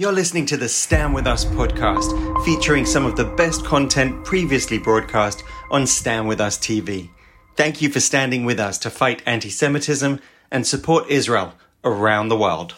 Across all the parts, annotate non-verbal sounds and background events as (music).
You're listening to the Stand With Us podcast, featuring some of the best content previously broadcast on Stand With Us TV. Thank you for standing with us to fight anti Semitism and support Israel around the world.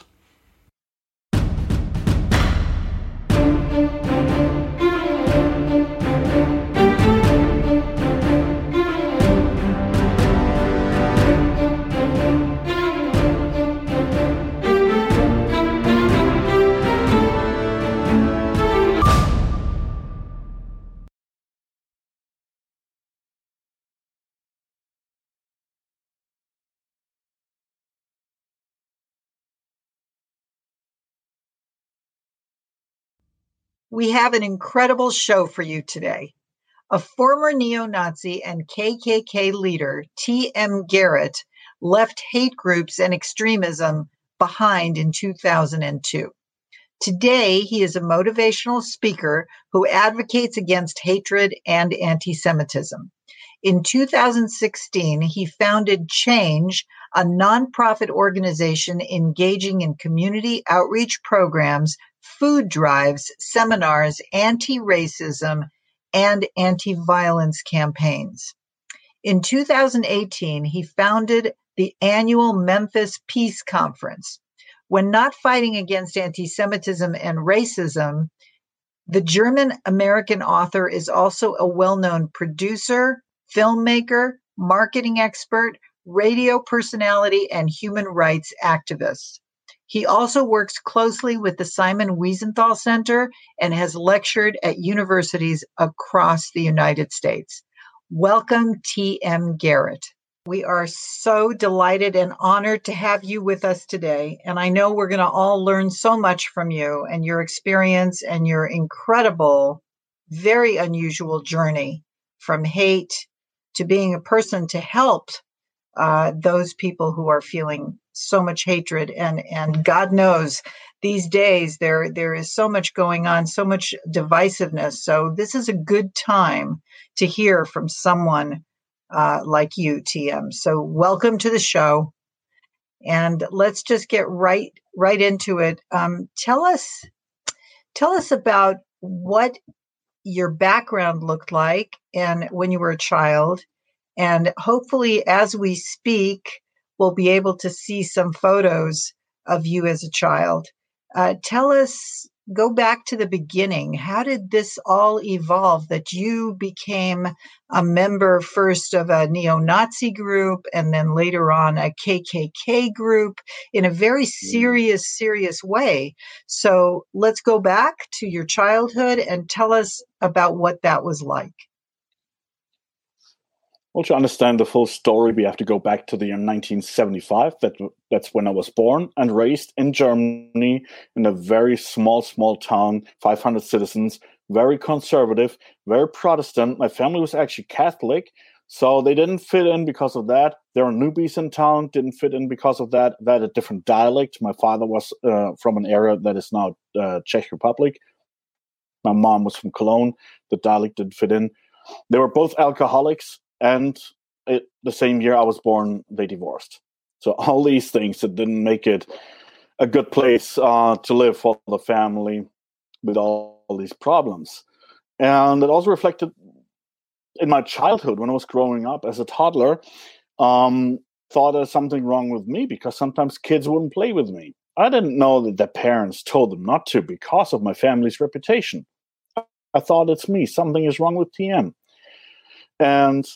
We have an incredible show for you today. A former neo Nazi and KKK leader, T.M. Garret, left hate groups and extremism behind in 2002. Today, he is a motivational speaker who advocates against hatred and anti Semitism. In 2016, he founded Change, a nonprofit organization engaging in community outreach programs food drives, seminars, anti racism, and anti violence campaigns. In 2018, he founded the annual Memphis Peace Conference. When not fighting against anti Semitism and racism, the German American author is also a well known producer, filmmaker, marketing expert, radio personality, and human rights activist. He also works closely with the Simon Wiesenthal Center and has lectured at universities across the United States. Welcome, T.M. Garret. We are so delighted and honored to have you with us today. And I know we're going to all learn so much from you and your experience and your incredible, very unusual journey from hate to being a person to help uh, those people who are feeling so much hatred and and God knows these days there there is so much going on so much divisiveness. So this is a good time to hear from someone uh, like you tm so welcome to the show. And let's just get right right into it. Um, tell us tell us about what your background looked like and when you were a child. And hopefully as we speak will be able to see some photos of you as a child. Uh, tell us, go back to the beginning. How did this all evolve that you became a member first of a neo Nazi group and then later on a KKK group in a very mm. serious, serious way? So let's go back to your childhood and tell us about what that was like. Well, to understand the full story, we have to go back to the year 1975. That that's when I was born and raised in Germany in a very small, small town, 500 citizens, very conservative, very Protestant. My family was actually Catholic, so they didn't fit in because of that. There are newbies in town, didn't fit in because of that. They had a different dialect. My father was uh, from an area that is now uh, Czech Republic. My mom was from Cologne. The dialect didn't fit in. They were both alcoholics and it, the same year I was born, they divorced. So (laughs) all these things that didn't make it a good place uh, to live for the family with all, all these problems, and it also reflected in my childhood when I was growing up as a toddler. Um, thought there's something wrong with me because sometimes kids wouldn't play with me. I didn't know that their parents told them not to because of my family's reputation. I thought it's me. Something is wrong with TM. And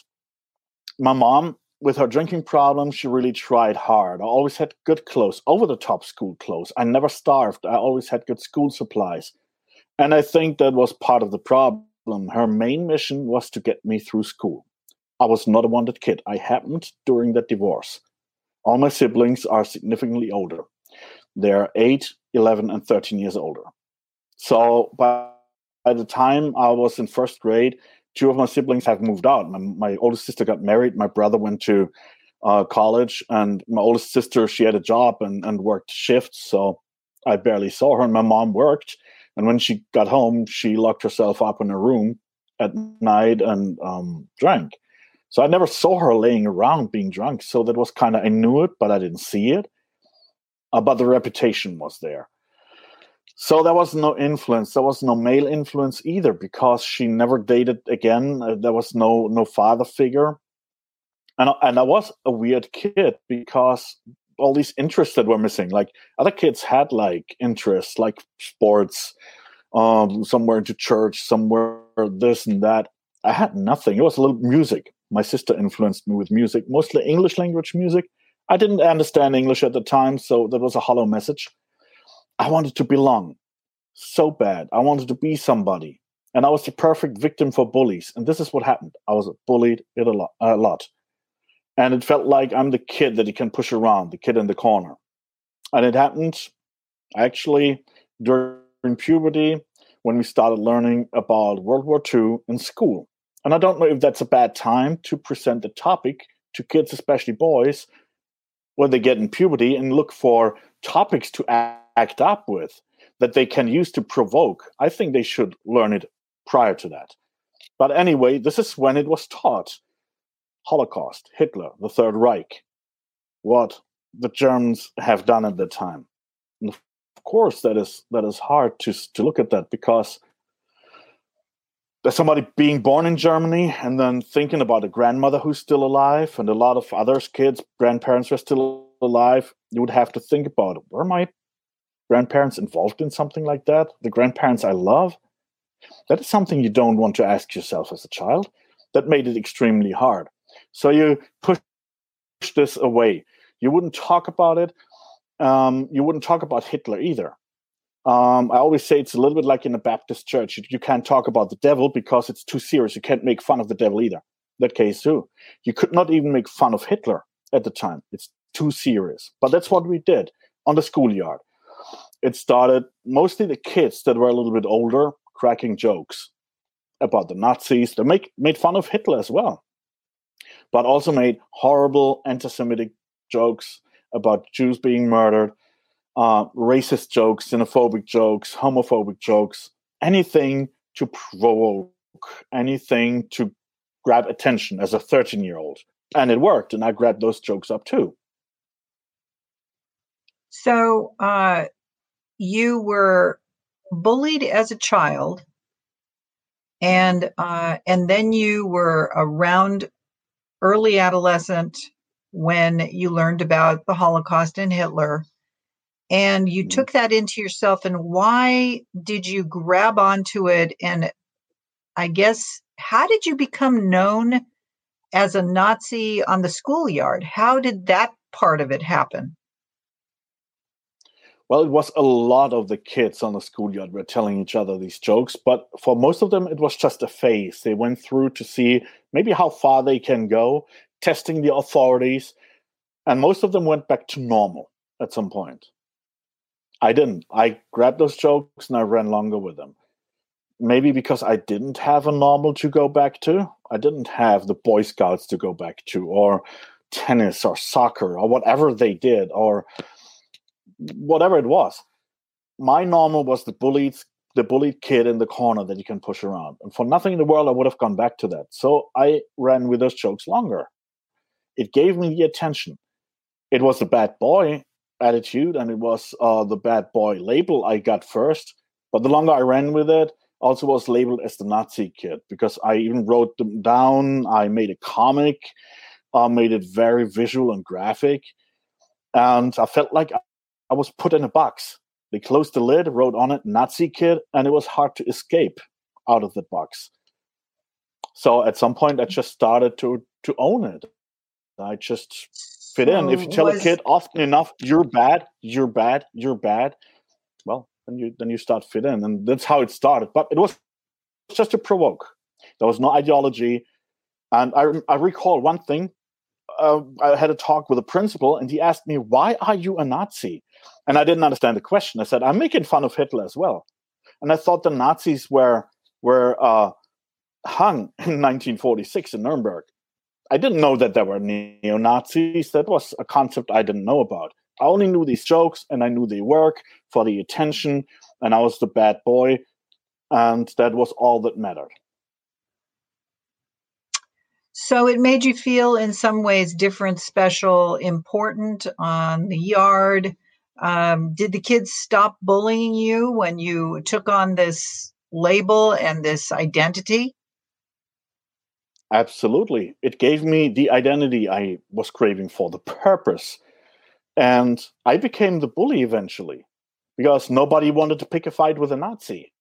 my mom with her drinking problem she really tried hard. I always had good clothes over the top school clothes. I never starved. I always had good school supplies. And i think that was part of the problem. Her main mission was to get me through school. I was not a wanted kid. I happened during that divorce. All my siblings are significantly older. They're 8 11 and 13 years older. So by, by the time i was in first grade two of my siblings have moved out. My, my oldest sister got married. My brother went to uh, college, and my oldest sister she had a job and, and worked shifts, so I barely saw her. And my mom worked, and when she got home, she locked herself up in a room at night and um, drank. So I never saw her laying around being drunk. So that was kind of I knew it, but I didn't see it. Uh, but the reputation was there. So there was no influence. There was no male influence either because she never dated again. Uh, there was no no father figure, and and I was a weird kid because all these interests that were missing. Like other kids had like interests, like sports, um, somewhere into church, somewhere this and that. I had nothing. It was a little music. My sister influenced me with music, mostly English language music. I didn't understand English at the time, so that was a hollow message. I wanted to belong so bad. I wanted to be somebody. And I was the perfect victim for bullies. And this is what happened. I was bullied a lot. A lot. And it felt like I'm the kid that you can push around, the kid in the corner. And it happened actually during puberty when we started learning about World War II in school. And I don't know if that's a bad time to present the topic to kids, especially boys, when they get in puberty and look for topics to act up with that they can use to provoke. I think they should learn it prior to that. But anyway, this is when it was taught. Holocaust, Hitler, the Third Reich, what the Germans have done at the time. And of course, that is that is hard to to look at that because there's somebody being born in Germany and then thinking about a grandmother who's still alive and a lot of others, kids, grandparents are still alive. You would have to think about were my grandparents involved in something like that? The grandparents I love? That is something you don't want to ask yourself as a child. That made it extremely hard. So you push this away. You wouldn't talk about it. Um, you wouldn't talk about Hitler either. Um, I always say it's a little bit like in a Baptist church. You, you, can't talk about the devil because it's too serious. You can't make fun of the devil either. That case too. You could not even make fun of Hitler at the time. It's too serious. But that's what we did on the schoolyard. It started mostly the kids that were a little bit older cracking jokes about the Nazis. They make, made fun of Hitler as well but also made horrible anti-Semitic jokes about Jews being murdered, uh, racist jokes, xenophobic jokes, homophobic jokes, anything to provoke, anything to grab attention as a 13 year old. And it worked, and I grabbed those jokes up too. So uh, you were bullied as a child, and uh, and then you were around early adolescent when you learned about the Holocaust and Hitler. And you mm-hmm. took that into yourself. And why did you grab onto it? And I guess, how did you become known as a Nazi on the schoolyard? How did that part of it happen? Well, it was a lot of the kids on the schoolyard were telling each other these jokes, but for most of them, it was just a phase. They went through to see maybe how far they can go, testing the authorities, and most of them went back to normal at some point. I didn't. I grabbed those jokes and I ran longer with them. Maybe because I didn't have a normal to go back to. I didn't have the Boy Scouts to go back to, or tennis, or soccer, or whatever they did, or whatever it was. My normal was the bullied the bullied kid in the corner that you can push around. And for nothing in the world, I would have gone back to that. So I ran with those jokes longer. It gave me the attention. It was the bad boy attitude and it was uh, the bad boy label I got first. But the longer I ran with it, also was labeled as the Nazi kid because I even wrote them down. I made a comic, uh, made it very visual and graphic. And I felt like I was put in a box. They closed the lid, wrote on it Nazi kid, and it was hard to escape out of the box. So at some point, I just started to to own it. I just fit in. If you tell was... a kid often enough, "You're bad, you're bad, you're bad," well, then you then you start fit in, and that's how it started. But it was just to provoke. There was no ideology, and I I recall one thing uh, I had a talk with a principal, and he asked me, "Why are you a Nazi?" And I didn't understand the question. I said, "I'm making fun of Hitler as well," and I thought the Nazis were were uh, hung (laughs) in 1946 in Nuremberg. I didn't know that there were neo Nazis. That was a concept I didn't know about. I only knew these jokes, and I knew they work for the attention, and I was the bad boy, and that was all that mattered. So it made you feel in some ways different, special, important on the yard. Um, did the kids stop bullying you when you took on this label and this identity? Absolutely. It gave me the identity I was craving for, the purpose. And I became the bully eventually because nobody wanted to pick a fight with a Nazi.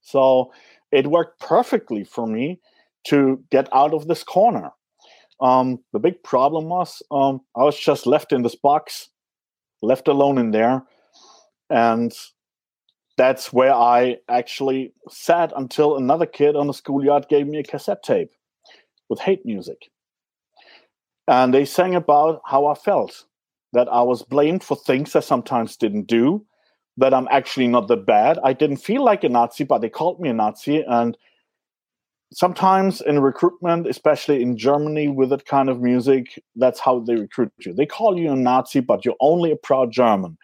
So it worked perfectly for me to get out of this corner. Um, the big problem was um, I was just left in this box, left alone in there. And that's where I actually sat until another kid on the schoolyard gave me a cassette tape with hate music. And they sang about how I felt that I was blamed for things I sometimes didn't do, that I'm actually not that bad. I didn't feel like a Nazi, but they called me a Nazi. And sometimes in recruitment, especially in Germany with that kind of music, that's how they recruit you. They call you a Nazi, but you're only a proud German.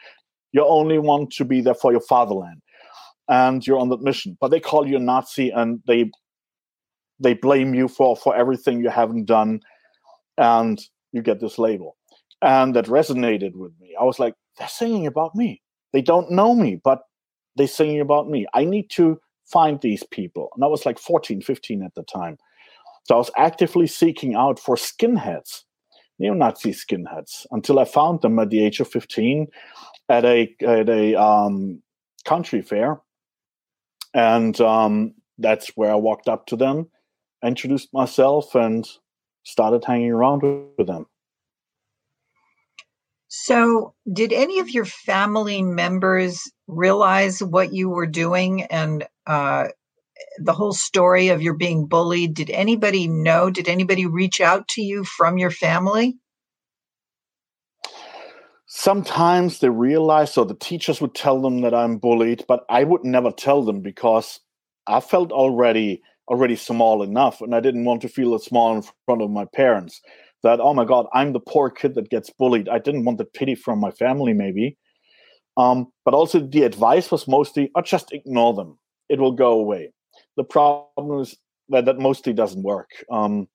You only want to be there for your fatherland, and you're on that mission. But they call you a Nazi, and they they blame you for for everything you haven't done, and you get this label, and that resonated with me. I was like, they're singing about me. They don't know me, but they're singing about me. I need to find these people. And I was like 14, 15 at the time. So I was actively seeking out for skinheads, neo Nazi skinheads, until I found them at the age of 15 at a at a um, country fair, and um, that's where I walked up to them, introduced myself, and started hanging around with them. So, did any of your family members realize what you were doing and uh, the whole story of your being bullied? Did anybody know? Did anybody reach out to you from your family? sometimes they realize so the teachers would tell them that i'm bullied but i would never tell them because i felt already already small enough and i didn't want to feel small in front of my parents that oh my god i'm the poor kid that gets bullied. I didn't want the pity from my family maybe. Um, but also the advice was mostly oh, just ignore them. It will go away. The problem is that that mostly doesn't work. Um,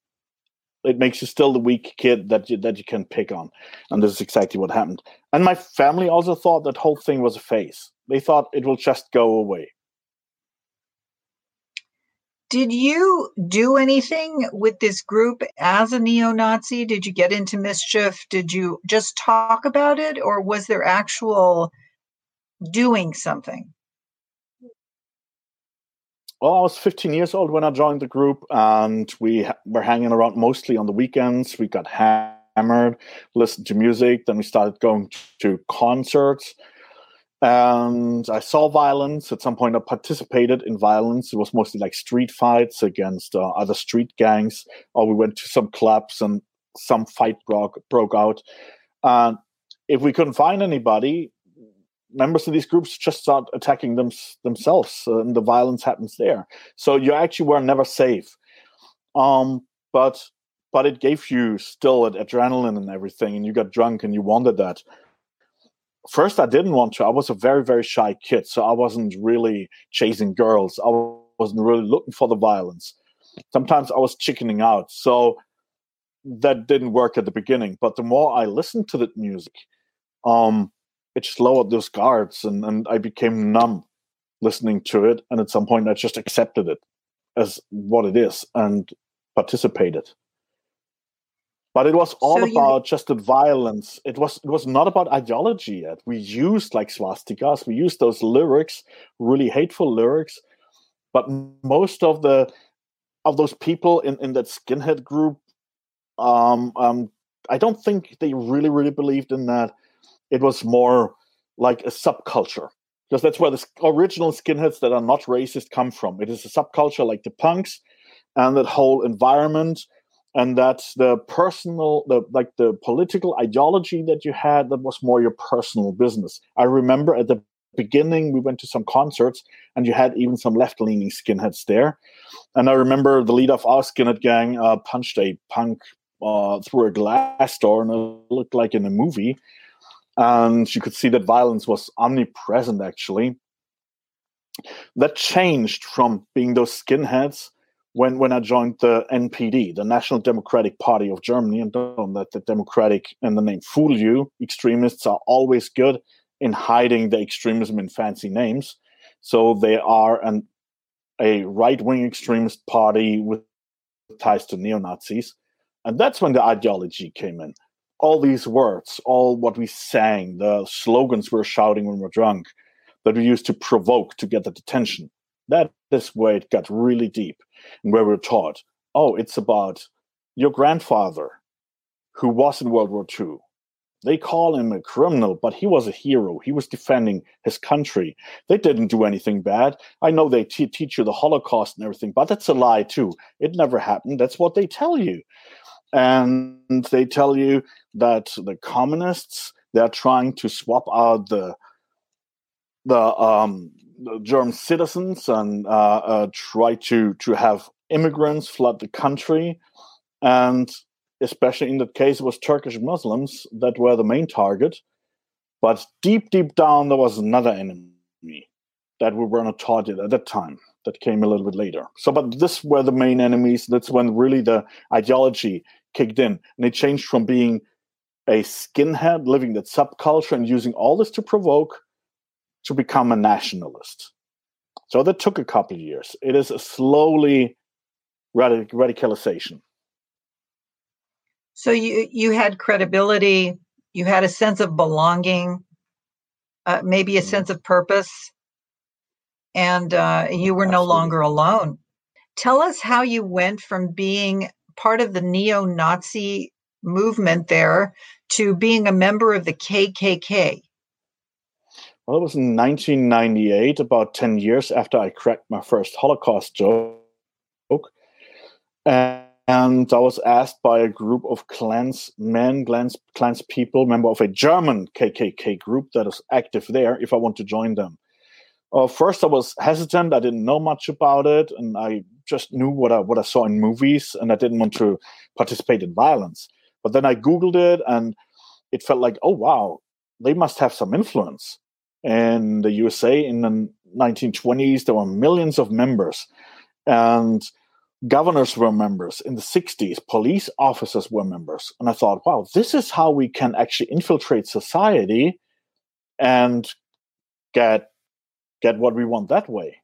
it makes you still the weak kid that you, that you can pick on. And this is exactly what happened. And my family also thought that whole thing was a phase. They thought it will just go away did you do anything with this group as a neo-nazi did you get into mischief did you just talk about it or was there actual doing something well, I was 15 years old when I joined the group, and we were hanging around mostly on the weekends. We got hammered, listened to music, then we started going to concerts. And I saw violence. At some point, I participated in violence. It was mostly like street fights against uh, other street gangs, or we went to some clubs and some fight broke, broke out. And if we couldn't find anybody, members of these groups just start attacking them themselves, and the violence happens there. So you actually were never safe. Um, but but it gave you still adrenaline and everything, and you got drunk and you wanted that. First, I didn't want to. I was a very very shy kid, so I wasn't really chasing girls. I wasn't really looking for the violence. Sometimes I was chickening out, so that didn't work at the beginning. But the more I listened to the music, um, it just lowered those guards and, and I became numb listening to it. And at some point, I just accepted it as what it is and participated. But it was all so about you... just the violence. It was it was not about ideology yet. We used like swastikas, we used those lyrics, really hateful lyrics. But most of the of those people in, in that skinhead group, um, um, I don't think they really, really believed in that it was more like a subculture because that's where the original skinheads that are not racist come from. It is a subculture like the punks and that whole environment and that the personal the like the political ideology that you had that was more your personal business. I remember at the beginning we went to some concerts and you had even some left-leaning skinheads there. And i remember the leader of our skinhead gang uh, punched a punk uh, through a glass door and it looked like in a movie. And you could see that violence was omnipresent actually. That changed from being those skinheads when when I joined the NPD, the National Democratic Party of Germany, and don't let the democratic and the name fool you. Extremists are always good in hiding the extremism in fancy names. So they are an a right wing extremist party with ties to neo Nazis. And that's when the ideology came in. All these words, all what we sang, the slogans we are shouting when we're drunk, that we used to provoke to get the attention. That is where it got really deep and where we're taught, oh, it's about your grandfather who was in World War II. They call him a criminal, but he was a hero. He was defending his country. They didn't do anything bad. I know they t- teach you the Holocaust and everything, but that's a lie too. It never happened. That's what they tell you. And they tell you that the communists they're trying to swap out the the, um, German citizens and uh, uh, try to to have immigrants flood the country, and especially in that case, it was Turkish Muslims that were the main target. But deep, deep down, there was another enemy that we were not taught at that time. That came a little bit later. So, but this were the main enemies. That's when really the ideology kicked in, and it changed from being a skinhead living that subculture and using all this to provoke to become a nationalist. So that took a couple of years. It is a slowly radic- radicalization. So you you had credibility, you had a sense of belonging, uh, maybe a mm-hmm. sense of purpose, and uh, you were Absolutely. no longer alone. Tell us how you went from being part of the neo-Nazi movement there to being a member of the KKK. Well, it was in 1998, about 10 years after I cracked my first Holocaust joke. And I was asked by a group of Klans men, clans, Klans people, member of a German KKK group that is active there, if I want to join them. Uh, first, I was hesitant. I didn't know much about it, and I just knew what I what I saw in movies, and I didn't want to participate in violence. But then I googled it, and it felt like, oh wow, they must have some influence. In the USA in the 1920s, there were millions of members, and governors were members. In the 60s police officers were members. And i thought wow this is how we can actually infiltrate society and get get what we want that way.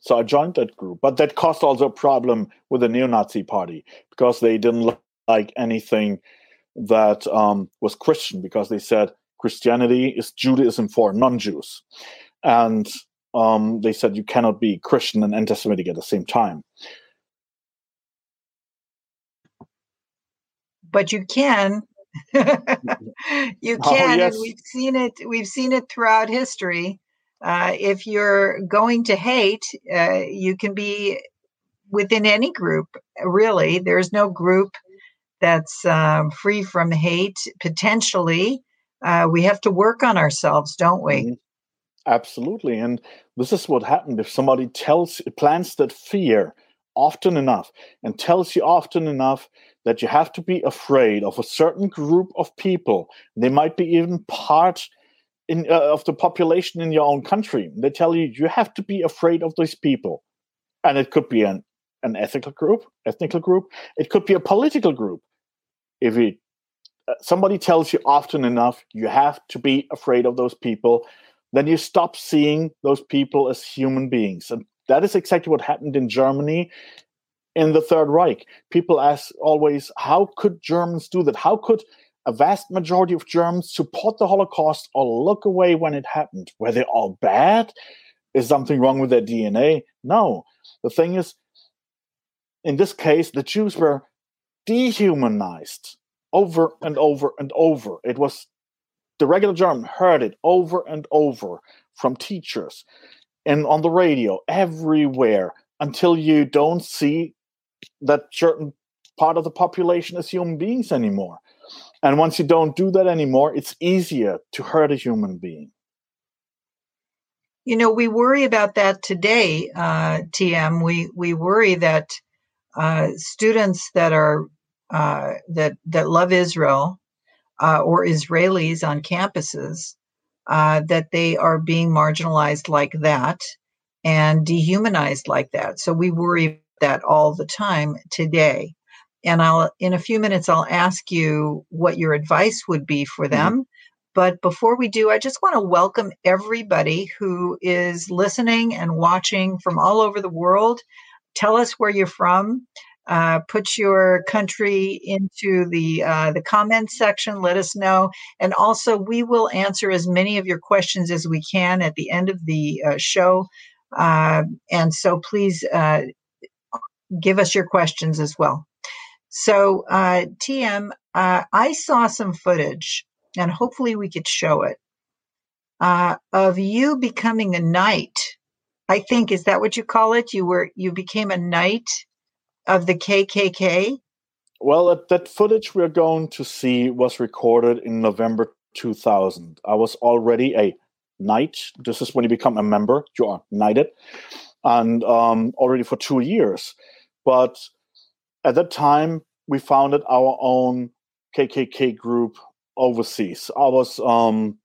So i joined that group but that caused also a problem with the neo-nazi party because they didn't like anything that um, was christian because they said christianity is judaism for non-jews. And um, they said you cannot be christian and anti-semitic at the same time. But you can. (laughs) You oh, can oh, yes. and we've seen it we've seen it throughout history. Uh, if you're going to hate uh, you can be within any group really. There's no group that's um, free from hate potentially uh, we have to work on ourselves don't we mm-hmm. absolutely and this is what happened if somebody tells plants that fear often enough and tells you often enough that you have to be afraid of a certain group of people. They might be even part in, uh, of the population in your own country. They tell you you have to be afraid of these people, and it could be an an ethical group, ethnical group. It could be a political group. If it, somebody tells you often enough, you have to be afraid of those people. Then you stop seeing those people as human beings, and that is exactly what happened in Germany in the Third Reich. People ask always, how could Germans do that? How could a vast majority of Germans support the Holocaust or look away when it happened? Were they all bad? Is something wrong with their DNA? No. The thing is, in this case, the Jews were dehumanized over and over and over. It was the regular German heard it over and over from teachers and on the radio everywhere until you don't see that certain part of the population as human beings anymore. And once you don't do that anymore, it's easier to hurt a human being. You know, we worry about that today, uh, TM. We we worry that uh, students that are uh, that that love Israel uh, or Israelis on campuses uh, that they are being marginalized like that and dehumanized like that. So we worry that all the time today. And I'll, in a few minutes, I'll ask you what your advice would be for mm-hmm. them. Mm-hmm. But before we do, I just want to welcome everybody who is listening and watching from all over the world. Tell us where you're from. Uh, put your country into the uh, the comments section. Let us know, and also we will answer as many of your questions as we can at the end of the uh, show. Uh, and so, please uh, give us your questions as well. So, uh, TM, I saw some footage, and hopefully we could show it of you becoming a knight. I think is that what you call it? You were you became a knight of the KKK? Well, that footage we're going to see was recorded in November 2000. I was already a knight. This is when you become a member, you are knighted, and um, already for two years. But at that time, we founded our own KKK group overseas. I was um,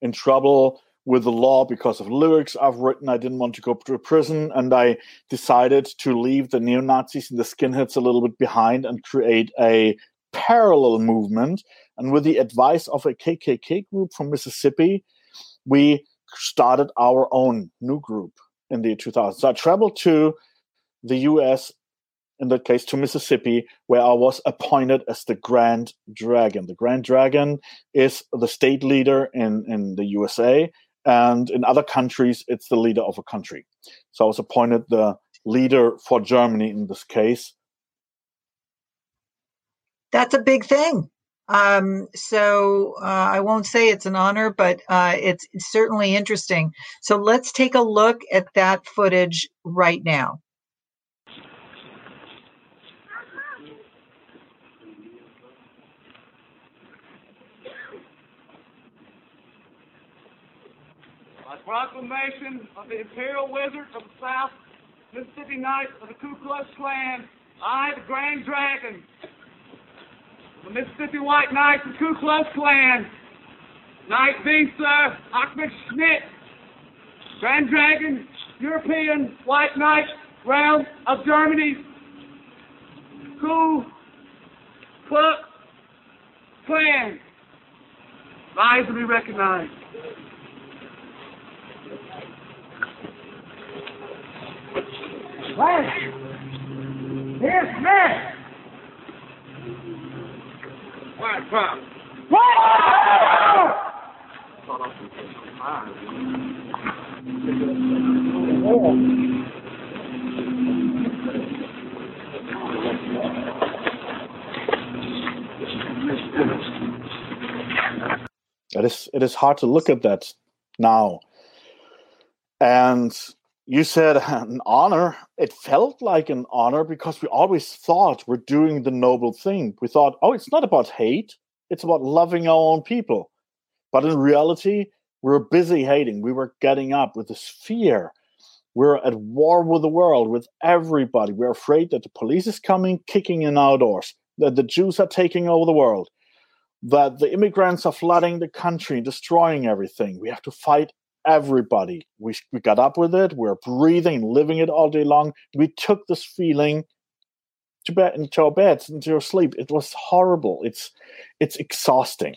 in trouble with the law because of lyrics I've written. I didn't want to go to prison, and I decided to leave the neo Nazis and the skinheads a little bit behind and create a parallel movement. And with the advice of a KKK group from Mississippi, we started our own new group in the 2000s. So I traveled to the US, in that case to Mississippi, where I was appointed as the Grand Dragon. The Grand Dragon is the state leader in, in the USA and in other countries it's the leader of a country. So i was appointed the leader for germany in this case. That's a big thing. Um, so uh, i won't say it's an honor but uh, it's, it's certainly interesting. So let's take a look at that footage right now proclamation of the Imperial Wizard of the South, Mississippi Knights of the Ku Klux Klan, I, the Grand Dragon, the Mississippi White Knights of the Ku Klux Klan, Knight V, Sir, Achmed Schmidt, Grand Dragon, European White Knight, realm of Germany, Ku Klux Klan. Rise to be recognized. Flash! Here's Smith! Quiet, crowd. It is it is hard to look at that now. And you said an honor. It felt like an honor because we always thought we're doing the noble thing. We thought, oh, it's not about hate, it's about loving our own people. But in reality, we were busy hating. We were getting up with this fear. We're at war with the world, with everybody. We're afraid that the police is coming, kicking in our doors, that the Jews are taking over the world, that the immigrants are flooding the country, destroying everything. We have to fight everybody. We, we got up with it. We're breathing, living it all day long. We took this feeling to bed into our beds, into our sleep. It was horrible. It's it's exhausting.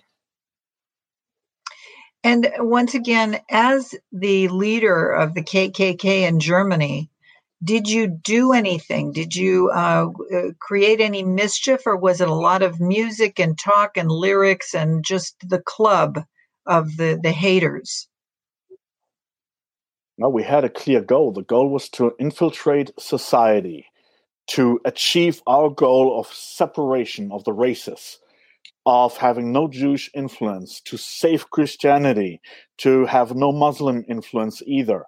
And once again, as the leader of the KKK in Germany, did you do anything? Did you uh, uh, create any mischief, or was it a lot of music and talk and lyrics and just the club of the the haters? No, we had a clear goal. The goal was to infiltrate society, to achieve our goal of separation of the races, of having no Jewish influence, to save Christianity, to have no Muslim influence either.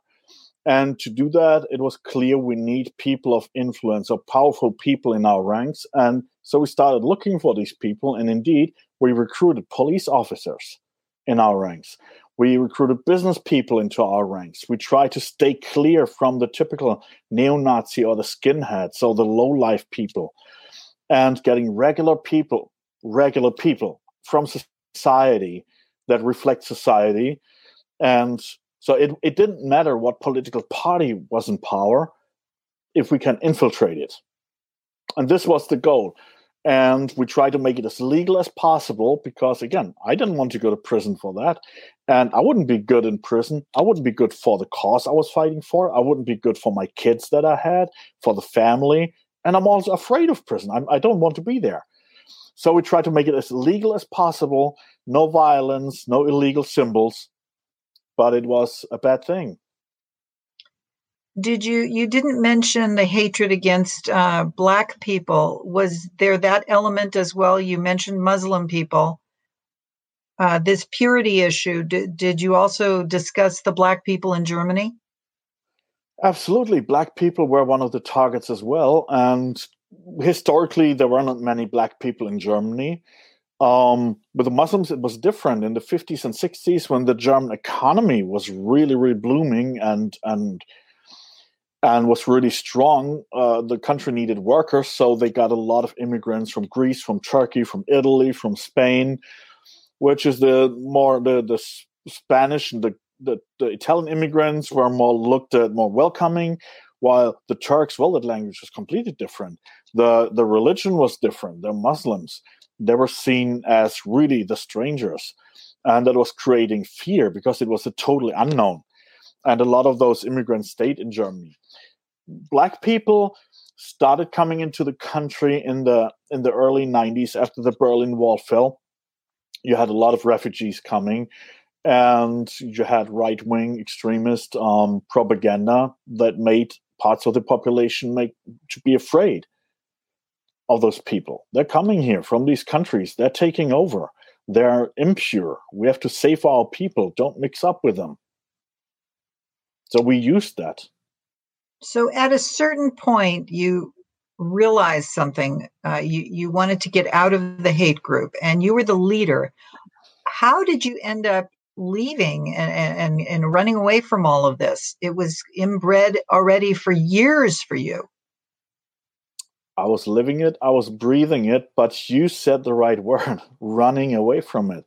And to do that, it was clear we need people of influence or powerful people in our ranks. And so we started looking for these people. And indeed, we recruited police officers in our ranks. We recruited business people into our ranks. We tried to stay clear from the typical neo Nazi or the skinheads, or the low life people, and getting regular people, regular people from society that reflect society. And so it, it didn't matter what political party was in power. if we can infiltrate it. And this was the goal. And we tried to make it as legal as possible because, again, I didn't want to go to prison for that. And I wouldn't be good in prison. I wouldn't be good for the cause I was fighting for. I wouldn't be good for my kids that I had, for the family. And I'm also afraid of prison. I'm, I do not want to be there. So we tried to make it as legal as possible no violence, no illegal symbols. But it was a bad thing did you you didn't mention the hatred against uh, black people was there that element as well you mentioned muslim people uh, this purity issue did, did you also discuss the black people in germany? Absolutely. Black people were one of the targets as well and historically there were not many black people in germany. Um, with the muslims it was different. In the 50s and 60s when the german economy was really really blooming and and and was really strong. Uh, the country needed workers, so they got a lot of immigrants from Greece, from Turkey, from Italy, from Spain, which is the more the the Spanish and the, the, the Italian immigrants were more looked at more welcoming, while the Turks, well, the language was completely different. the The religion was different. They're Muslims. They were seen as really the strangers, and that was creating fear because it was a totally unknown and a lot of those immigrants stayed in Germany black people started coming into the country in the in the early 90s after the Berlin Wall fell. You had a lot of refugees coming, and you had right wing extremist um, propaganda that made parts of the population make to be afraid of those people. They're coming here from these countries. They're taking over. They're impure. We have to save our people. Don't mix up with them. So we used that. So at a certain point, you realized something. Uh, you you wanted to get out of the hate group, and you were the leader. How did you end up leaving and, and and running away from all of this? It was inbred already for years for you. I was living it, I was breathing it, but you said the right (laughs) word running away from it.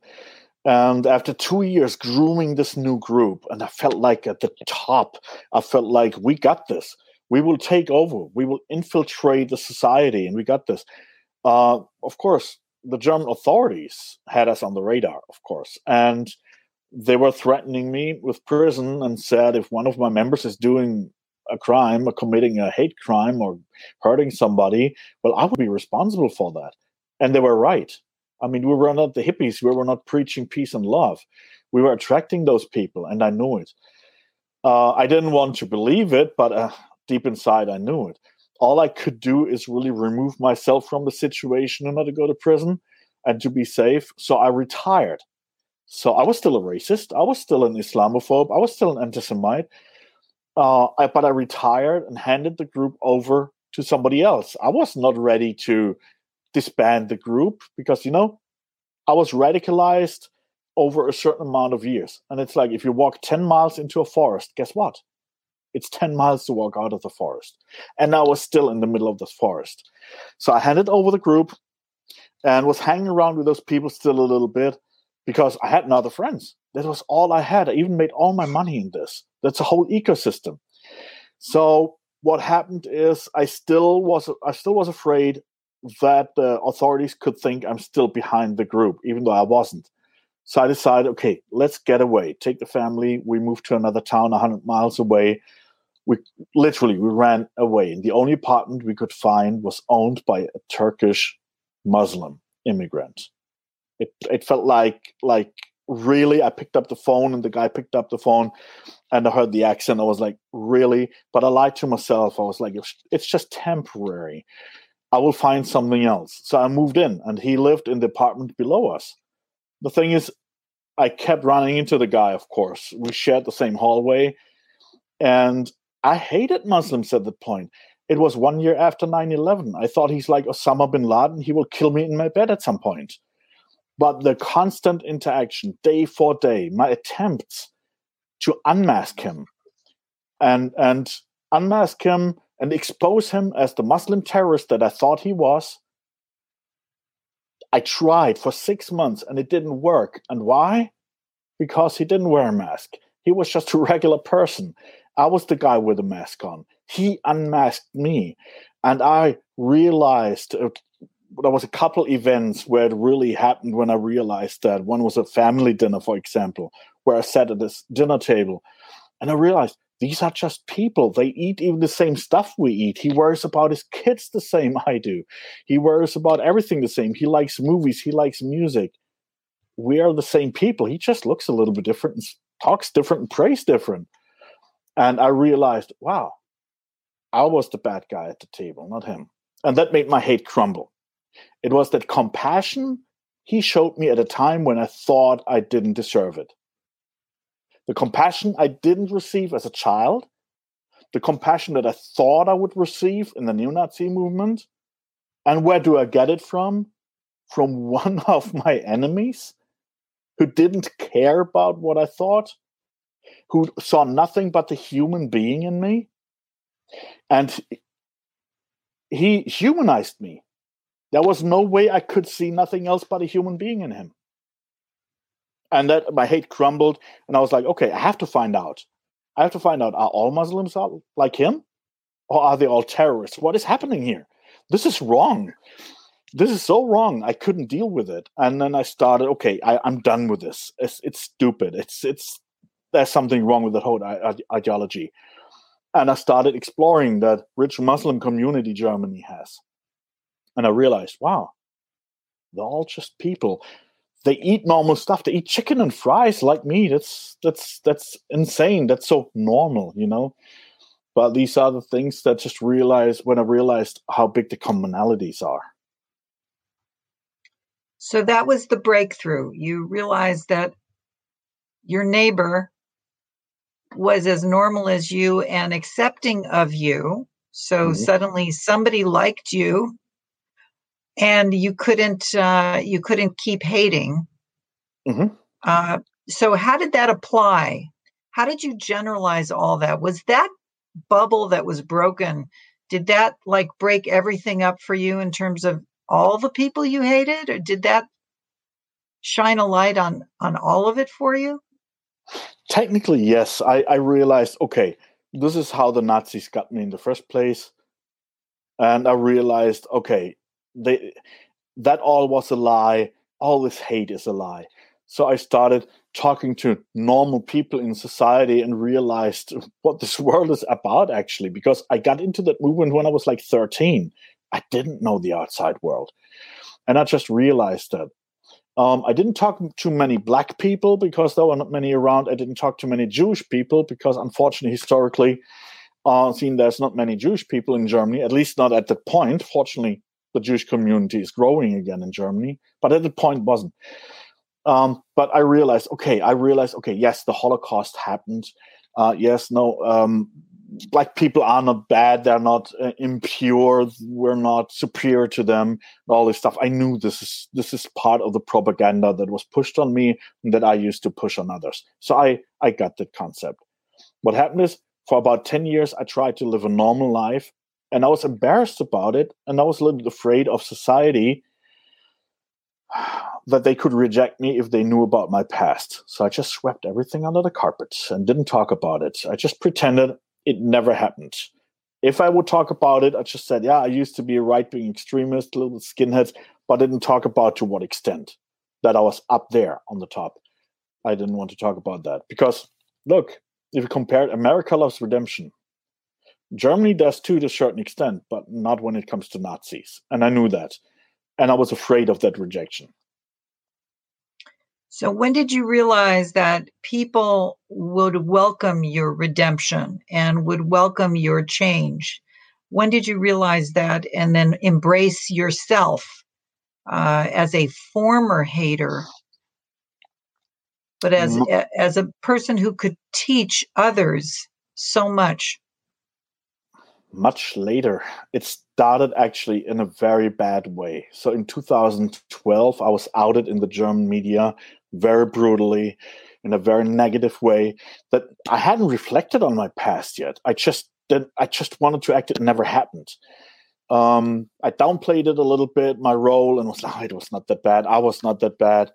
And after two years grooming this new group, and I felt like at the top, I felt like we got this. We will take over. We will infiltrate the society, and we got this. Uh, of course, the German authorities had us on the radar, of course, and they were threatening me with prison and said if one of my members is doing a crime or committing a hate crime or hurting somebody, well, I would be responsible for that. And they were right. I mean, we were not the hippies. We were not preaching peace and love. We were attracting those people, and I knew it. Uh, I didn't want to believe it, but uh, deep inside, I knew it. All I could do is really remove myself from the situation in order to go to prison and to be safe. So I retired. So I was still a racist. I was still an Islamophobe. I was still an anti-Semite. Uh, I, but I retired and handed the group over to somebody else. I was not ready to disband the group because you know I was radicalized over a certain amount of years. And it's like if you walk 10 miles into a forest, guess what? It's 10 miles to walk out of the forest. And I was still in the middle of this forest. So I handed over the group and was hanging around with those people still a little bit because I had no other friends. That was all I had. I even made all my money in this. That's a whole ecosystem. So what happened is I still was I still was afraid that the authorities could think I'm still behind the group, even though I wasn't. So I decided, okay, let's get away. Take the family. We moved to another town 100 miles away. We literally we ran away, and the only apartment we could find was owned by a Turkish Muslim immigrant. It it felt like like really. I picked up the phone, and the guy picked up the phone, and I heard the accent. I was like, really? But I lied to myself. I was like, it's just temporary. I will find something else. So I moved in, and he lived in the apartment below us. The thing is, I kept running into the guy, of course. We shared the same hallway, and I hated Muslims at that point. It was one year after 9 11. I thought he's like Osama bin Laden. He will kill me in my bed at some point. But the constant interaction, day for day, my attempts to unmask him and, and unmask him and expose him as the Muslim terrorist that I thought he was. I tried for six months and it didn't work. And why? Because he didn't wear a mask. He was just a (laughs) regular person. I was the guy with the mask on. He unmasked me. And I realized uh, there was a couple events where it really happened when I realized that. One was a family dinner, for example, where I sat at this dinner table and I realized these are just people. They eat even the same stuff we eat. He worries about his kids the same (laughs) I do. He worries about everything the same. He likes movies. He likes music. We are the same people. He just looks a little bit different and talks different and prays different. And I realized, wow, I was the bad guy at the table, not him. And that made my hate crumble. It was that compassion he showed me at a time when I thought I didn't deserve it the compassion I didn't receive as a child, the compassion that I thought I would receive in the neo Nazi movement. And where do I get it from? From (laughs) one of my enemies who didn't care about what I thought, who saw nothing but the human being in me. And he humanized me. There was no way I could see nothing else but a human being in him. And that my hate crumbled and i was like okay i have to find out. I have to find out are all muslims like him? Or are they all terrorists? What is happening here? This is wrong. This is so wrong. I couldn't deal with it. And then i started okay I, am done with this. It's, it's stupid. It's it's there's something wrong with that whole ideology and i started exploring that rich muslim community germany has and i realized wow they're all just people they eat normal stuff. They eat chicken and fries like me. That's that's that's insane. That's so normal, you know. But these are the things that just realized when I realized how big the commonalities are. So that was the breakthrough. You realized that your neighbor was as normal as you and accepting of you. So mm-hmm. suddenly somebody liked you and you couldn't uh, you couldn't keep hating. Mm-hmm. Uh, so how did that apply? How did you generalize all that? Was that bubble that was broken? Did that like break everything up for you in terms of all the people you hated, or did that shine a light on on all of it for you? Technically, yes. I, I realized okay, this is how the Nazis got me in the first place, and I realized okay, they that all was a lie. All this hate is a lie. So I started talking to normal people in society and realized (laughs) what this (laughs) world is about actually because I got into that movement when I was like 13. I didn't know the outside world. And I just realized that. Um, I didn't talk to many black people because there were not many around. I didn't talk to many Jewish people because, unfortunately, historically, uh, seen there's not many Jewish people in Germany, at least not at that point. Fortunately, the Jewish community is growing again in Germany, but at the point wasn't. Um, but I realized, okay, I realized, okay, yes, the Holocaust happened. Uh, yes, no, um, black people are not bad. They're not uh, impure. We're not superior to them. All this stuff. I knew this is this is part of the propaganda that was pushed on me and that I used to push on others. So I I got that concept. What happened is, for about ten years, I tried to live a normal life and I was embarrassed about it, and I was a little bit afraid of society (sighs) that they could reject me if they knew about my past. So I just swept everything under the carpet and didn't talk about it. I just pretended it never happened. If I would talk about it, I just said, yeah, I used to be a right wing extremist, little skinhead, but didn't talk about to what extent that I was up there on the top. I didn't want to talk about that because, look, if you compare America Loves Redemption Germany does too to a certain extent, but not when it comes to Nazis. And I knew that. And I was afraid of that rejection. So, when did you realize that people would welcome your redemption and would welcome your change? When did you realize that and then embrace yourself uh, as a former hater, but as, mm. as a person who could teach others so much? much later. It started actually in a very bad way. So in 2012, I was outed in the German media very brutally, in a very negative way. That I hadn't reflected on my past yet. I just did. I just wanted to act. It never happened. Um, I downplayed it a little bit, my role, and was like, oh, it was not that bad. I was not that bad,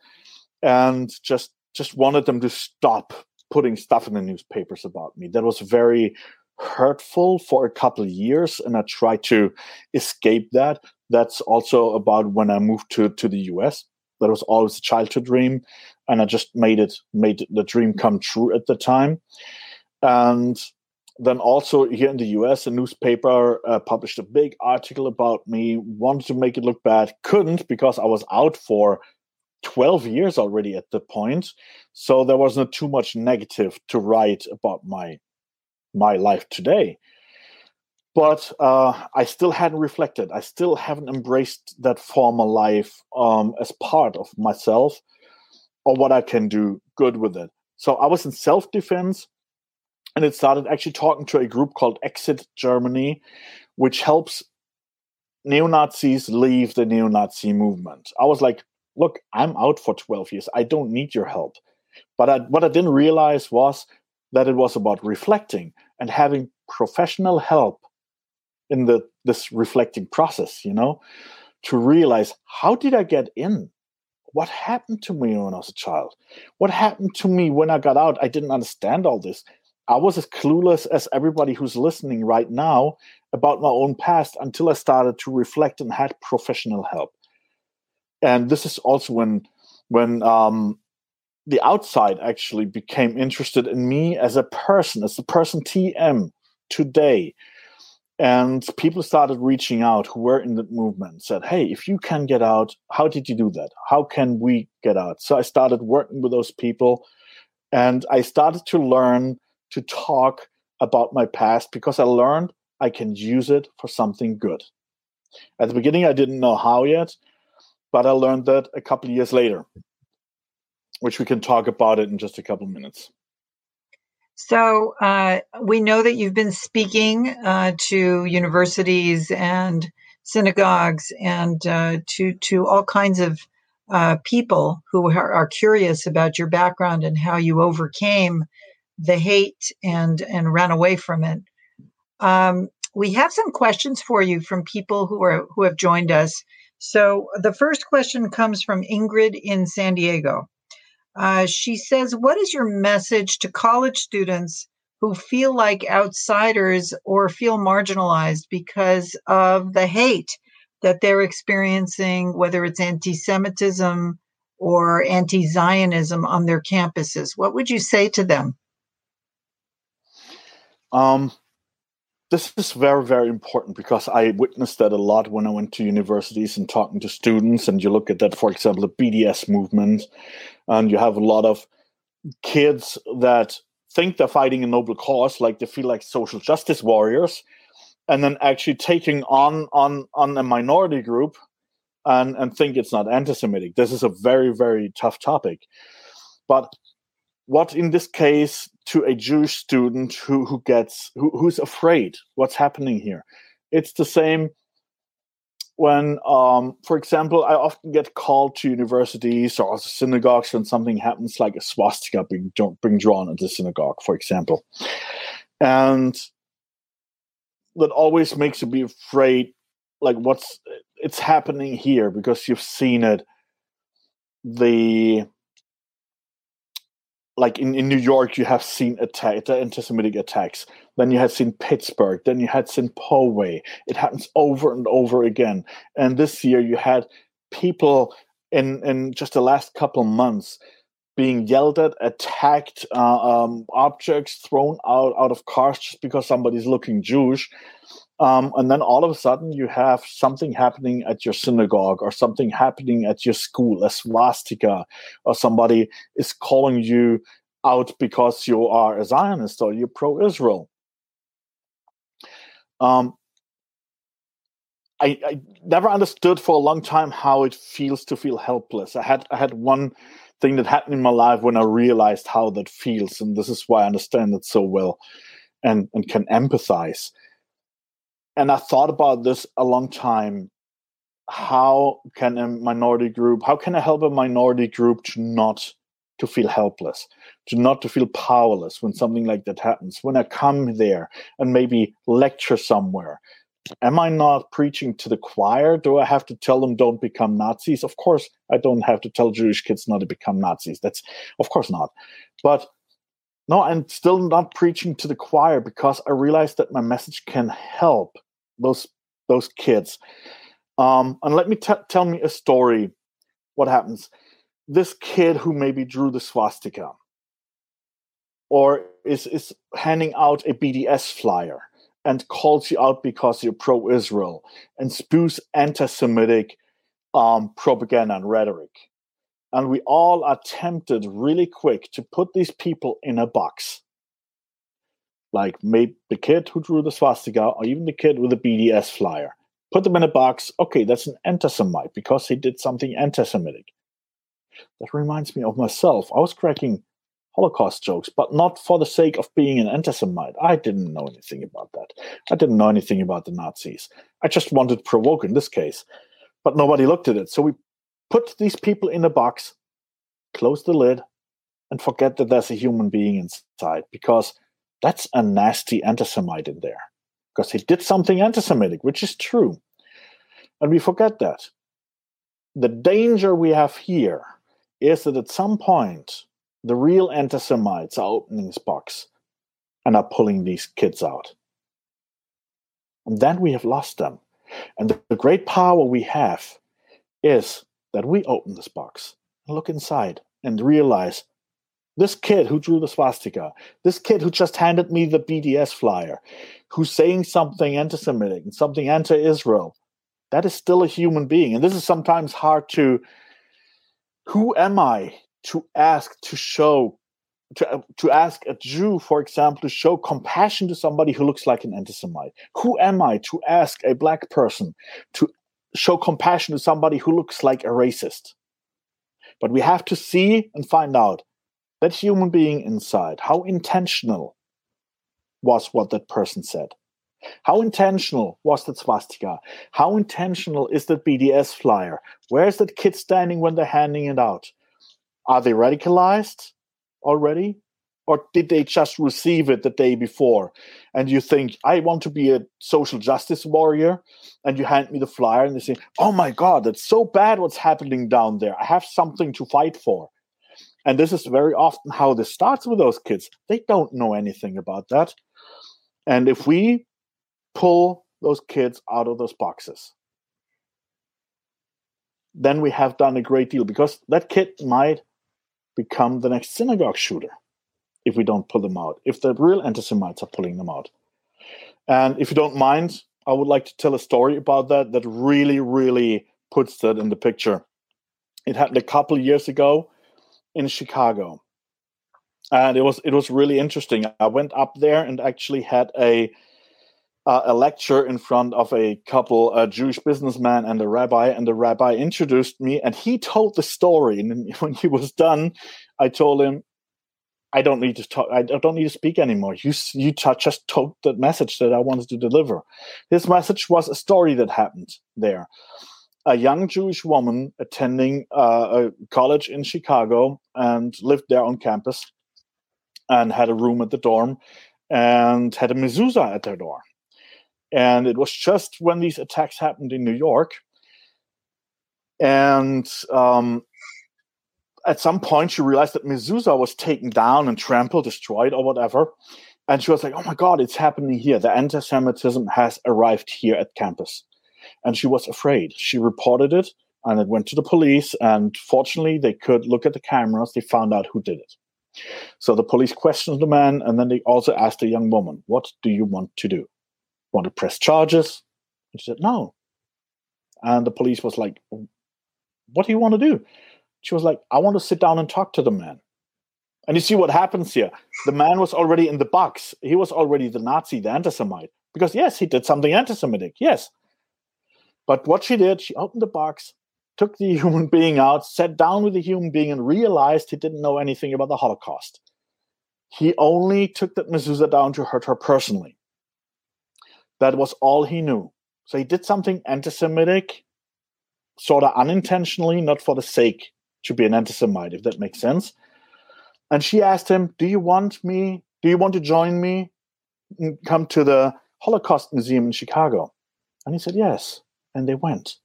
and just just wanted them to stop putting stuff in the newspapers about me. That was very hurtful for a couple of years, and I tried to escape that. That's also about when I moved to to the US. That was always a childhood dream, and I just made it made the dream come true at the time. And then also here in the US, a newspaper uh, published a big article about me, wanted to make it look bad, couldn't because I was out for 12 years already at the point. So there was not too much negative to write about my my life today. But uh, I still hadn't reflected. I still haven't embraced that former life um, as part of myself or what I can do good with it. So I was in self defense and it started actually talking to a group called Exit Germany, which helps neo Nazis leave the neo Nazi movement. I was like, look, I'm out for 12 years. I don't need your help. But I, what I didn't realize was that it was about reflecting and having professional help in the this reflecting process, you know, to realize how did I get in? What happened to me when I was a child? What happened to me when I got out? I didn't understand all this. I was as clueless as everybody who's listening right now about my own past until I started to reflect and had professional help. And this is also when when um, the outside actually became interested in me as a person, as the person TM today. And people started reaching out who were in the movement, said, Hey, if you can get out, how did you do that? How can we get out? So I started working with those people and I started to learn to talk about my past because I learned I can use it for something good. At the beginning, I didn't know how yet, but I learned that a couple of years later, which we can talk about it in just a couple of minutes. So uh, we know that you've been speaking uh, to universities and synagogues and uh, to to all kinds of uh, people who are, are, curious about your background and how you overcame the hate and and ran away from it. Um, we have some questions for you from people who are who have joined us. So the first question comes from Ingrid in San Diego. Uh, she says, "What is your message to college students who feel like outsiders or feel marginalized because of the hate that they're experiencing, whether it's anti-Semitism or anti-Zionism on their campuses? What would you say to them?" Um, this is very, very important because I witnessed that a lot when I went to universities and talking to students. And you look at that, for example, the BDS movement, and you have a lot of kids that think they're fighting a noble cause, like they feel like social justice warriors, and then actually taking on on on a minority group and and think it's not anti-Semitic. This is a very, very tough topic. But what in this case to a Jewish student who who gets who, who's afraid what's happening here? It's the same when, um, for example, I often get called to universities or synagogues when something happens, like a swastika being, being drawn at the synagogue, for example, and that always makes you be afraid, like what's it's happening here because you've seen it. The like in, in New York, you have seen attack, anti-Semitic attacks. Then you had seen Pittsburgh. Then you had seen Poway. It happens over and over again. And this year, you had people in in just the last couple months being yelled at, attacked, uh, um, objects thrown out out of cars just because somebody's looking Jewish. Um, and then all of a sudden, you have something happening at your synagogue or something happening at your school, a swastika, or somebody is calling you out because you are a Zionist or you're pro Israel. Um, I, I, never understood for a long time how it feels to feel helpless. I had I had one thing that happened in my life when I realized how that feels, and this is why I understand it so well and, and can empathize and I thought about this a long time. How can a minority group, how can I help a minority group to not to feel helpless, to not to feel powerless when something like that happens? When I come there and maybe lecture somewhere, am I not preaching to the choir? Do I have to tell them don't become Nazis? Of course, I don't have to tell Jewish kids not to become Nazis. That's of course not. But no, I'm still not preaching to the choir because I realize that my message can help those those kids. Um, and let me t- tell me a story. What happens? This kid who maybe drew the swastika, or is is handing out a BDS flyer and calls you out because you're pro-Israel and spews anti-Semitic um, propaganda and rhetoric and we all are tempted really quick to put these people in a box. Like maybe the kid who drew the swastika, or even the kid with the BDS flyer. Put them in a box. Okay, that's an anti Semite because he did something anti Semitic. That reminds me of myself. I was cracking Holocaust jokes, but not for the sake of being an anti Semite. I didn't know anything about that. I didn't know anything about the Nazis. I just wanted to provoke in this case. But nobody looked at it. So we put these people in a box, close the lid, and forget that there's a human being inside because that's a nasty anti Semite in there. Because he did something anti Semitic, which is true. And we forget that. The danger we have here is that at some point, the real anti Semites are opening this box and are pulling these kids out. And then we have lost them. And the, the great power we have is that we open this box and look inside and realize this kid who drew the swastika, this kid who just handed me the BDS flyer, who's saying something anti Semitic and something anti Israel, that is still a human being. And this is sometimes hard to. Who am I to ask to show to, to ask a Jew, for example, to show compassion to somebody who looks like an anti Semite? Who am I to ask a black person to show compassion to somebody who looks like a racist. But we have to see and find out that human being inside. How intentional was what that person said? How intentional was that swastika? How intentional is that BDS flyer? Where is that kid standing when they're handing it out? Are they radicalized already? or did they just receive it the day before and you think i want to be a social justice warrior and you hand me the flyer and they say oh my god that's so bad what's happening down there i have something to fight for and this is very often how this starts with those kids they don't know anything about that and if we pull those kids out of those boxes then we have done a great deal because that kid might become the next synagogue shooter if we don't pull them out, if the real anti Semites are pulling them out. And if you don't mind, I would like to tell a story about that that really, really puts that in the picture. It happened a couple years ago in Chicago. And it was it was really interesting. I went up there and actually had a uh, a lecture in front of a couple, a Jewish businessman and a rabbi, and the rabbi introduced me, and he told the story. And (laughs) when he was done, I told him, I don't need to talk. I don't need to speak anymore. You you just told the message that I wanted to deliver. This message was a story that happened there. A young Jewish woman attending uh, a college in Chicago and lived there on campus, and had a room at the dorm, and had a mezuzah at their door. And it was just when these attacks happened in New York, and um, at some point she realized that mezuzah was taken down and trampled, destroyed, or whatever. And she was like, oh my God, it's happening here. The anti Semitism has arrived here at campus. And she was afraid. She reported it and it went to the police. And fortunately, they could look at the cameras. They found out who did it. So the police questioned the man and then they also asked the young woman, What do you want to do? Want to press charges? And she said, No. And the police was like, What do you want to do? She was like, I want to sit down and talk to the man. And you see what happens here. The man was already in the box. He was already the Nazi, the anti Semite. Because, yes, he did something anti Semitic. Yes. But what she did, she opened the box, took the (laughs) human being out, sat down with the human being, and realized he didn't know anything about the Holocaust. He only took that mezuzah down to hurt her personally. That was all he knew. So he did something anti Semitic, sort of unintentionally, not for the sake to be an anti-Semite, if that makes sense. And she asked him, "Do you want me? Do you want to join me? Come to the Holocaust Museum in Chicago?" And he said, "Yes." And they went.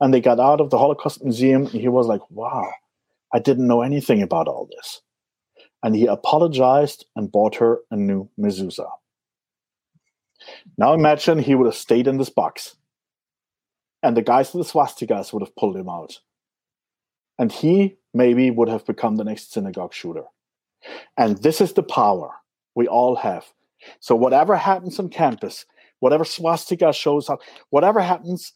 And they got out of the Holocaust Museum. And he was like, "Wow, I didn't know anything about all this." and he apologized and bought her a new mezuzah. Now imagine he would have stayed in this box, and the guys with the swastikas would have pulled him out. And he maybe would have become the next synagogue shooter. And this is the power we all have. So, whatever happens on campus, whatever swastika shows up, whatever happens,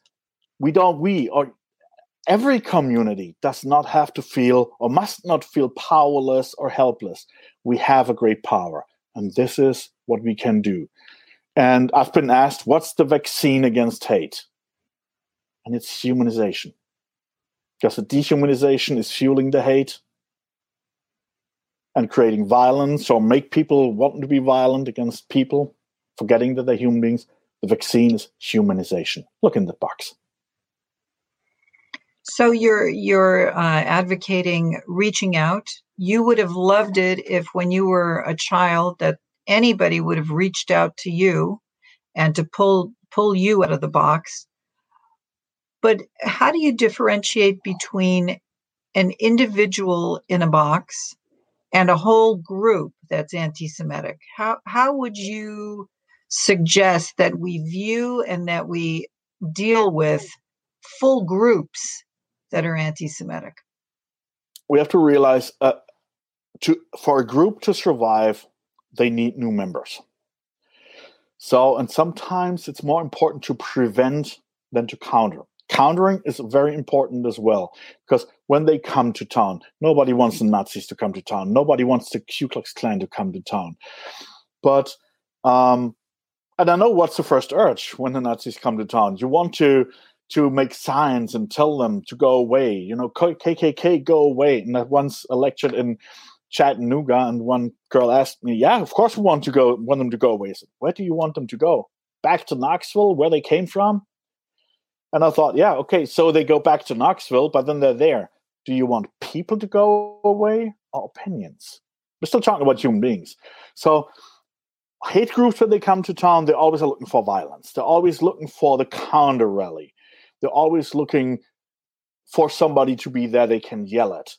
we don't, we or every community does not have to feel or must not feel powerless or helpless. We have a great power, and this is what we can do. And I've been asked, what's the vaccine against hate? And it's humanization. Because the dehumanization is fueling the hate and creating violence or make people want to be violent against people, forgetting that they're human beings. The vaccine is humanization. Look in the box. So you're you're uh, advocating reaching out. You would have loved it if, when you were a child, that anybody would have reached out to you and to pull pull you out of the box. But how do you differentiate between an individual in a box and a whole group that's anti-Semitic? How how would you suggest that we view and that we deal with full groups that are anti-Semitic? We have to realize uh, to for a group to survive, they need new members. So, and sometimes it's more important to prevent than to counter. Countering is very important as well because when they come to town, nobody wants the Nazis to come to town. Nobody wants the Ku Klux Klan to come to town. But, um, and I know what's the first urge when the Nazis come to town. You want to to make signs and tell them to go away. You know, KKK, go away. And I once a lectured in Chattanooga, and one girl asked me, "Yeah, of course we want to go, want them to go away." Said, "Where do you want them to go? Back to Knoxville, where they came from?" And I thought, "Yeah, okay, so they go back to Knoxville, but then they're there. Do you want people to go away or opinions?" We're still talking about human beings. So, hate groups when they come to town, they're always looking for violence. They're always looking for the counter rally. They're always looking for somebody to be there they can yell at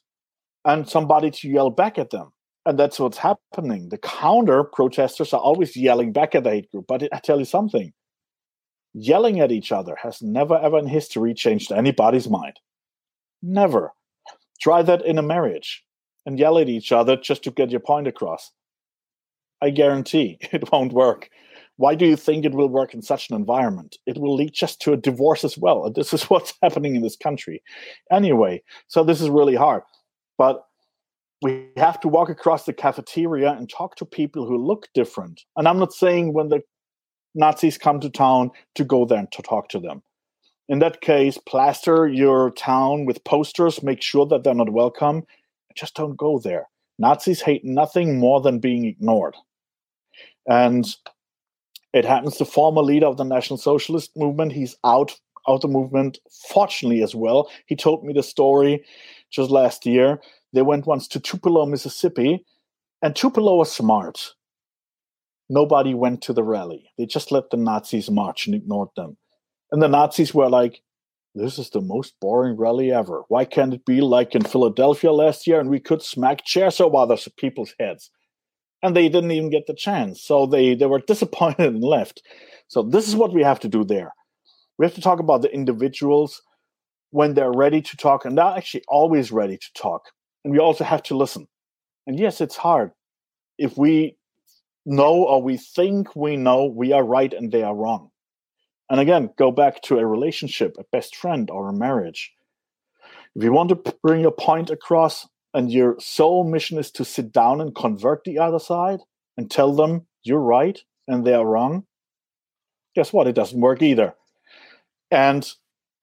and somebody to yell back at them. And that's what's happening. The counter protesters are always yelling back at the hate group. But I tell you something yelling at each other has never, ever in history changed anybody's mind. Never. Try that in a marriage and yell at each other just to get your point across. I guarantee (laughs) it won't work. Why do you think it will work in such an environment? It will lead just to a divorce as well. And (laughs) this is what's (laughs) happening in this country. Anyway, so this is really hard. But we have to walk across the cafeteria and talk to people who look different. And I'm not saying when the Nazis come to town to go there and to talk to them. In that case, plaster your town with posters, make sure that they're not welcome. Just don't go there. Nazis hate nothing more than being ignored. And it happens the former leader of the National Socialist movement, he's out of the movement, fortunately as well. He told me the story just last year. They went once to Tupelo, Mississippi, and Tupelo was smart. Nobody went to the rally. They just let the Nazis march and ignored them. And the Nazis were like, this is the most boring rally ever. Why can't it be like in Philadelphia last year and we could smack chairs over other people's heads? And they didn't even get the chance. So they, they were (laughs) disappointed and left. So this is what we have to do there. We have to talk about the individuals when they're ready to talk, and they're actually always ready to talk. And we also have to listen. And yes, it's hard. If we know or we think we know we are right and they are wrong. And again, go back to a relationship, a best friend, or a marriage. If you want to bring your point across and your sole mission is to sit down and convert the other side and tell them you're right and they are wrong, guess what? It doesn't work either. And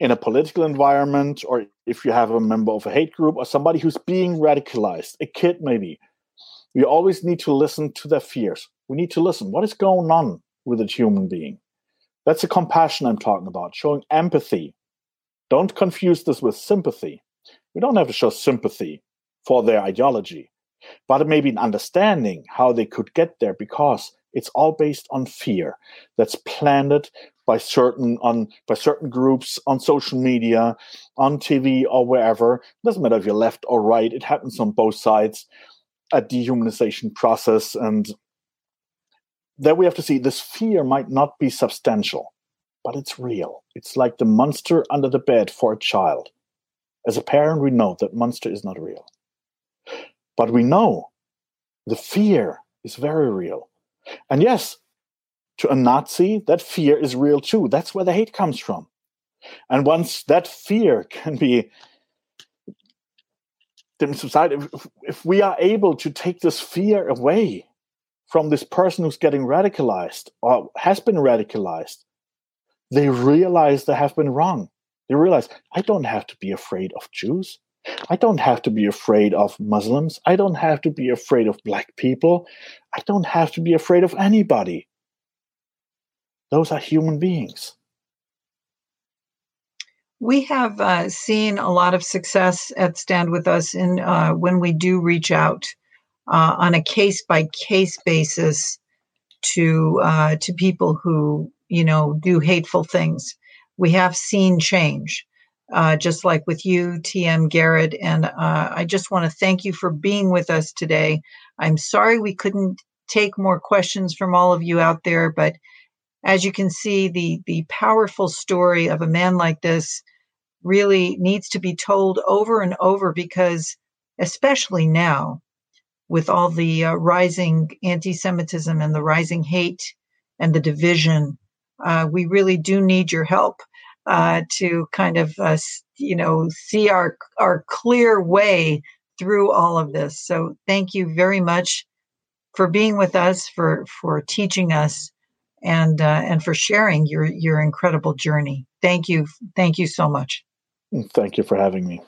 in a political environment, or if you have a member of a hate group or somebody who's being radicalized, a kid maybe, we always need to listen to their fears. We need to listen. What is going on with a human being? That's the compassion I'm talking about, showing empathy. Don't confuse this with sympathy. We don't have to show sympathy for their ideology, but maybe an understanding how they could get there because it's all based on fear that's planted by certain on by certain groups on social media, on TV or wherever. It doesn't matter if you're left or right. It happens on both sides. a dehumanization process and there we have to see this fear might not be substantial but it's real it's like the monster under the bed for a child as a parent we know that monster is not real but we know the fear is very real and yes to a nazi that fear is real too that's where the hate comes from and once that fear (laughs) can be society, if, if we are able to take this fear away from this person who's getting radicalized or has been radicalized, they realize they have been wrong. They realize, I don't have to be afraid of Jews. I don't have to be afraid of Muslims. I don't have to be afraid of black people. I don't have to be afraid of anybody. Those are human beings. We have uh, seen a lot of success at StandWithUs in uh, when we do reach out uh, on a case by case basis to uh, to people who you know do hateful things. We have seen change, uh, just like with you, T.M. Garret, and uh, I just want to thank you for being with us today. I'm sorry we couldn't take more questions from all of you out there, but as you can see, the the powerful story of a man like this really needs to be told over and over because, especially now, with all the uh, rising anti Semitism and the rising hate and the division, uh, we really do need your help uh, to kind of, uh, you know, see our, our clear way through all of this. So thank you very much for being with us, for, for teaching us. And, uh, and for sharing your your incredible journey. Thank you, thank you so much. Thank you for having me.